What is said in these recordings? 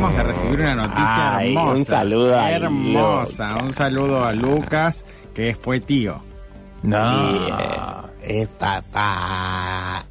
Acabamos de recibir una noticia Ay, hermosa. un saludo a Hermosa. Lucas. Un saludo a Lucas, que fue tío. No, es papá.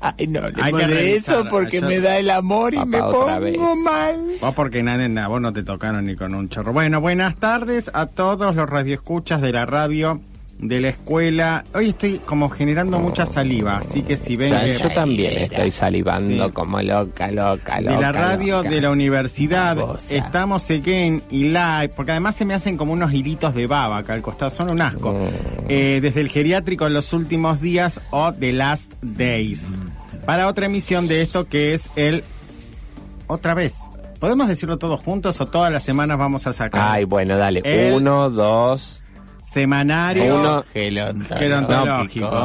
Ay, no, le Hay que revisar, eso porque yo- me da el amor y me pongo vez. mal. Vos porque nada, nada, vos no te tocaron ni con un chorro. Bueno, buenas tardes a todos los radioescuchas de la radio, de la escuela. Hoy estoy como generando mucha saliva, así que si ven Ya, que- yo también estoy salivando Sí. como loca, loca, loca. de la radio loca. de la universidad Babosa. estamos again y live porque además se me hacen como unos hilitos de baba acá al costado son un asco Mm. Eh, desde el geriátrico en los últimos días o The Last Days para otra emisión de esto que es el otra vez podemos decirlo todos juntos o todas las semanas vamos a sacar Ay, bueno, dale. El- Uno, dos. Semanario Uno.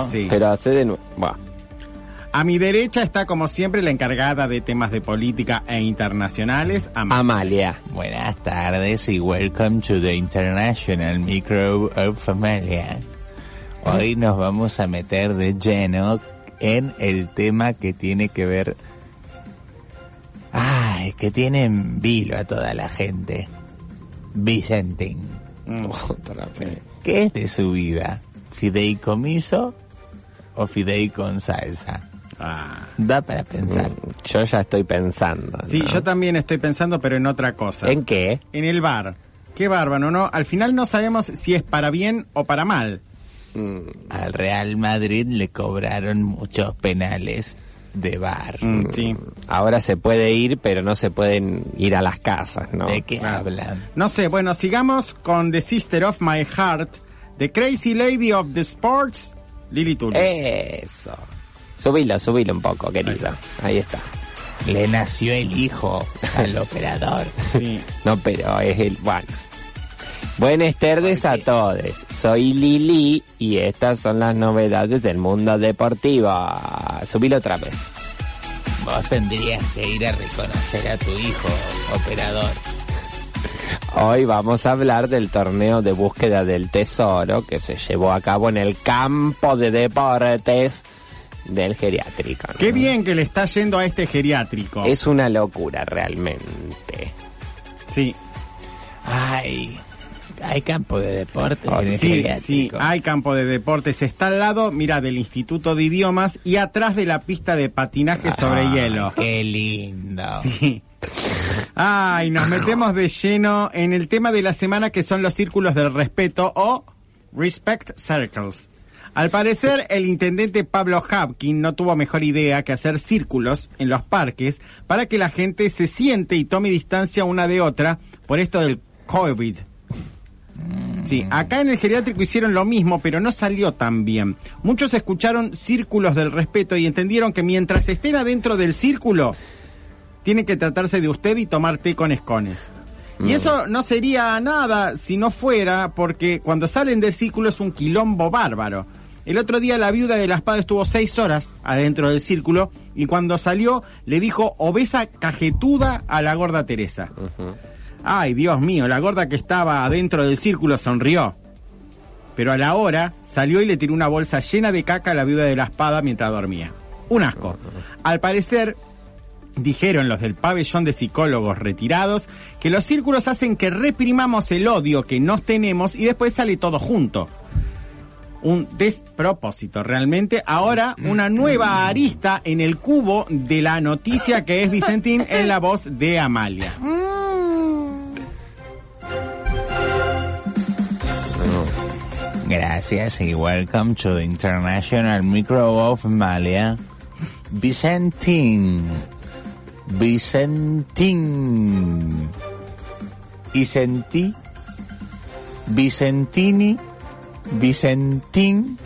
Sí. Pero hace de nuevo. A mi derecha está como siempre la encargada de temas de política e internacionales Am- Amalia. Buenas tardes y welcome to the International Micro of Familia. Hoy nos vamos a meter de lleno en el tema que tiene que ver... Ay, que tiene en vilo a toda la gente. Vicentín. Mm. Otra vez. ¿Qué es de su vida? ¿Fideicomiso o fidei con salsa? Ah. Da para pensar. Mm, Yo ya estoy pensando. Sí, ¿no? yo también estoy pensando, pero en otra cosa. ¿En qué? En el bar. Qué bárbaro, ¿no? Al final no sabemos si es para bien o para mal. Mm, Al Real Madrid le cobraron muchos penales de bar. Mm, sí. Ahora se puede ir, pero no se pueden ir a las casas, ¿no? ¿De qué Claro. hablan? No sé, bueno, sigamos con The Sister of My Heart, The Crazy Lady of the Sports, Lily Tullis. Eso. Subilo, subilo un poco, querido. Ahí está. Le nació el hijo al operador. Sí. No, pero es el... Bueno. Buenas tardes a todos. Soy Lili y estas son las novedades del mundo deportivo. Subilo otra vez. Vos tendrías que ir a reconocer a tu hijo, operador. Hoy vamos a hablar del torneo de búsqueda del tesoro que se llevó a cabo en el campo de deportes del geriátrico. ¿no? Qué bien que le está yendo a este geriátrico. Es una locura realmente. Sí, Ay, hay campo de deporte Oh, en el sí, sí, hay campo de deportes. Está al lado, mira, del Instituto de Idiomas y atrás de la pista de patinaje sobre hielo. Qué lindo. Sí. Ay, nos metemos de lleno en el tema de la semana que son los círculos del respeto o Respect Circles. Al parecer, el intendente Pablo Hapkin no tuvo mejor idea que hacer círculos en los parques para que la gente se siente y tome distancia una de otra por esto del COVID. Sí, acá en el geriátrico hicieron lo mismo, pero no salió tan bien. Muchos escucharon círculos del respeto y entendieron que mientras estén adentro del círculo, tiene que tratarse de usted y tomar té con escones. Y eso no sería nada si no fuera porque cuando salen del círculo es un quilombo bárbaro. El otro día la viuda de la espada estuvo seis horas adentro del círculo y cuando salió le dijo obesa cajetuda a la gorda Teresa. Ay, Dios mío, la gorda que estaba adentro del círculo sonrió. Pero a la hora salió y le tiró una bolsa llena de caca a la viuda de la espada mientras dormía. Un asco. Al parecer, dijeron los del pabellón de psicólogos retirados que los círculos hacen que reprimamos el odio que nos tenemos y después sale todo junto. Un despropósito, realmente. Ahora, una nueva arista en el cubo de la noticia que es Vicentín en la voz de Amalia. Gracias y welcome to the International Micro of Malia. Vicentín. Vicentín. Y sentí. Vicentini. Vicentín.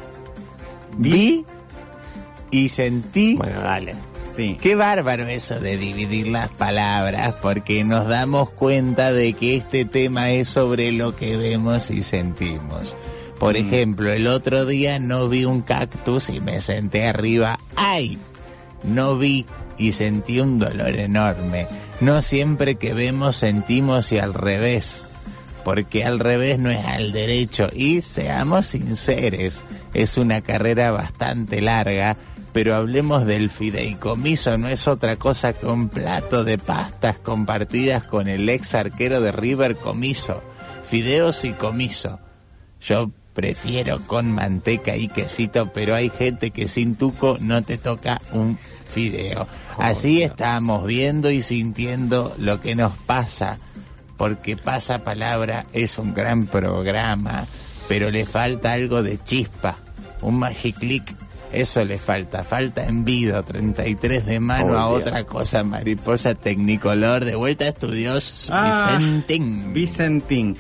Vi. Y sentí. Bueno, dale. Sí. Qué bárbaro eso de dividir las palabras, porque nos damos cuenta de que este tema es sobre lo que vemos y sentimos. Por ejemplo, el otro día no vi un cactus y me senté arriba. ¡Ay! No vi y sentí un dolor enorme. No siempre que vemos sentimos y al revés. Porque al revés no es al derecho. Y seamos sinceros, es una carrera bastante larga pero hablemos del fideicomiso, no es otra cosa que un plato de pastas compartidas con el ex arquero de River Comiso. Fideos y comiso. Yo prefiero con manteca y quesito, pero hay gente que sin tuco no te toca un fideo. Así estamos viendo y sintiendo lo que nos pasa, porque Pasa Palabra es un gran programa, pero le falta algo de chispa, un magiclick. Eso le falta, falta envido, 33 de mano a Obvio. otra cosa, mariposa tecnicolor, de vuelta a estudios, Ah, Vicentín. Vicentín.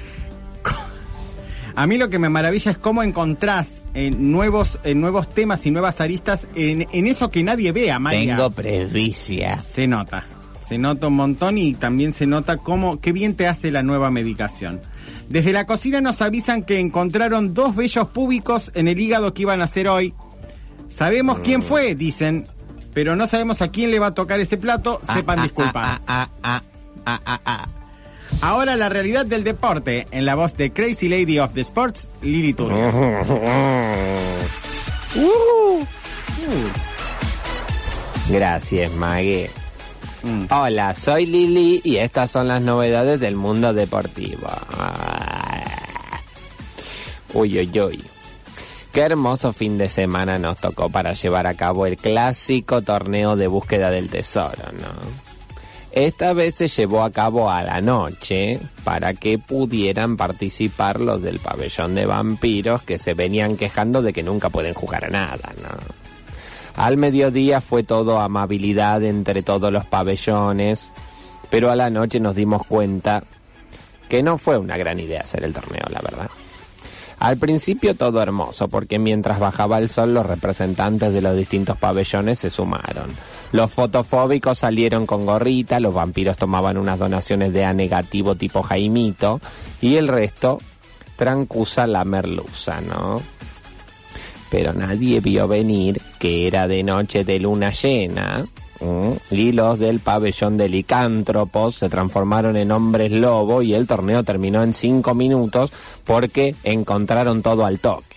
A mí lo que me maravilla es cómo encontrás eh, nuevos, eh, nuevos temas y nuevas aristas en, en eso que nadie ve, Amaya. Tengo presbicia. Se nota. Se nota un montón y también se nota cómo, qué bien te hace la nueva medicación. Desde la cocina nos avisan que encontraron dos vellos púbicos en el hígado que iban a hacer hoy. Sabemos quién fue, dicen, pero no sabemos a quién le va a tocar ese plato. Sepan Ah, ah, disculpar. ah, Ahora la realidad del deporte, en la voz de Crazy Lady of the Sports, Lili Turres. Gracias, Maggie. Mm. Hola, soy Lili y estas son las novedades del mundo deportivo. Uy, uy, uy. Qué hermoso fin de semana nos tocó para llevar a cabo el clásico torneo de búsqueda del tesoro, ¿no? Esta vez se llevó a cabo a la noche para que pudieran participar los del pabellón de vampiros que se venían quejando de que nunca pueden jugar a nada, ¿no? Al mediodía fue todo amabilidad entre todos los pabellones, pero a la noche nos dimos cuenta que no fue una gran idea hacer el torneo, la verdad. Al principio todo hermoso, porque mientras bajaba el sol los representantes de los distintos pabellones se sumaron. Los fotofóbicos salieron con gorrita, los vampiros tomaban unas donaciones de A negativo tipo Jaimito y el resto trancusa la merluza, ¿no? pero nadie vio venir que era de noche de luna llena. Y los del pabellón de licántropos se transformaron en hombres lobo y el torneo terminó en cinco minutos porque encontraron todo al toque.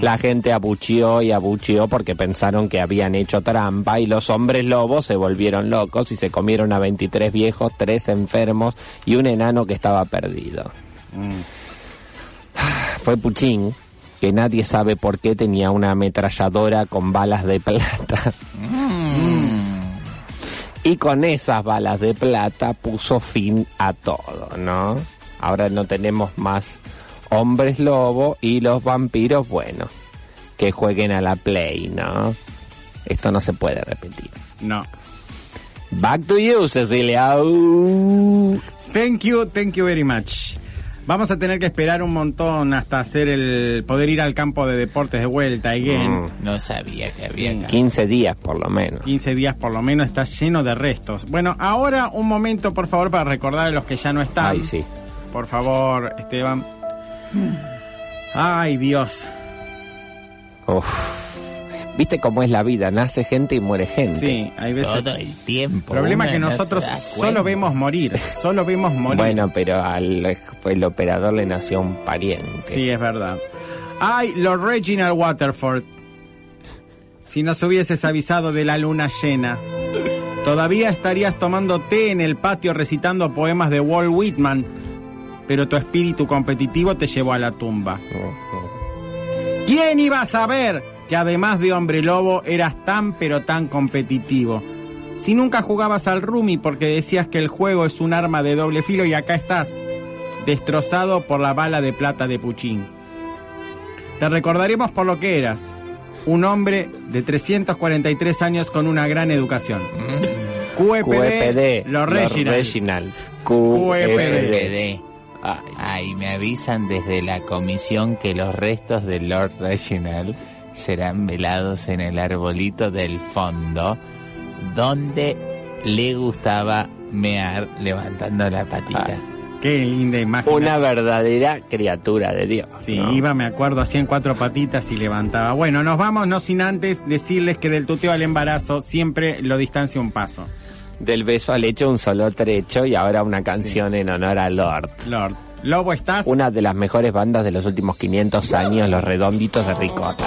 La gente abucheó y abucheó porque pensaron que habían hecho trampa y los hombres lobos se volvieron locos y se comieron a 23 viejos, tres enfermos y un enano que estaba perdido. Fue Puchín, que nadie sabe por qué tenía una ametralladora con balas de plata. Y con esas balas de plata puso fin a todo, ¿no? Ahora no tenemos más hombres lobo y los vampiros, bueno, que jueguen a la play, ¿no? Esto no se puede repetir. No. Back to you, Cecilia. Uh. Thank you, thank you very much. Vamos a tener que esperar un montón hasta hacer el poder ir al campo de deportes de vuelta again. Mm. No sabía que había Sí. acá. 15 días por lo menos. 15 días por lo menos está lleno de restos. Bueno, ahora un momento por favor para recordar a los que ya no están. Ay, sí. Por favor, Esteban. Ay, Dios. Uf. ¿Viste cómo es la vida? Nace gente y muere gente. Sí, hay veces. Todo el tiempo. El problema es que nosotros solo vemos morir, solo vemos morir. Bueno, pero al el operador le nació un pariente. Sí, es verdad. Ay, Lord Reginald Waterford. Si nos hubieses avisado de la luna llena, todavía estarías tomando té en el patio recitando poemas de Walt Whitman, pero tu espíritu competitivo te llevó a la tumba. ¿Quién iba a saber que además de hombre lobo eras tan pero tan competitivo? Si nunca jugabas al Rumi porque decías que el juego es un arma de doble filo y acá estás, destrozado por la bala de plata de Puchín. Te recordaremos por lo que eras, un hombre de 343 años con una gran educación. QEPD, QEPD. lo Lord Reginald. Reginald. QEPD. QEPD. PD. Ay, Ay, me avisan desde la comisión que los restos del Lord Reginald serán velados en el arbolito del fondo, donde le gustaba mear levantando la patita. Ay. Qué linda imagen. Una verdadera criatura de Dios. Sí, ¿no? iba, me acuerdo, así en cuatro patitas y levantaba. Bueno, nos vamos, no sin antes decirles que del tuteo al embarazo siempre lo distancia un paso. Del beso al hecho un solo trecho y ahora una canción en honor a Lord. Lord. Lobo, ¿estás? Una de las mejores bandas de los últimos 500 años, Los Redonditos de Ricota.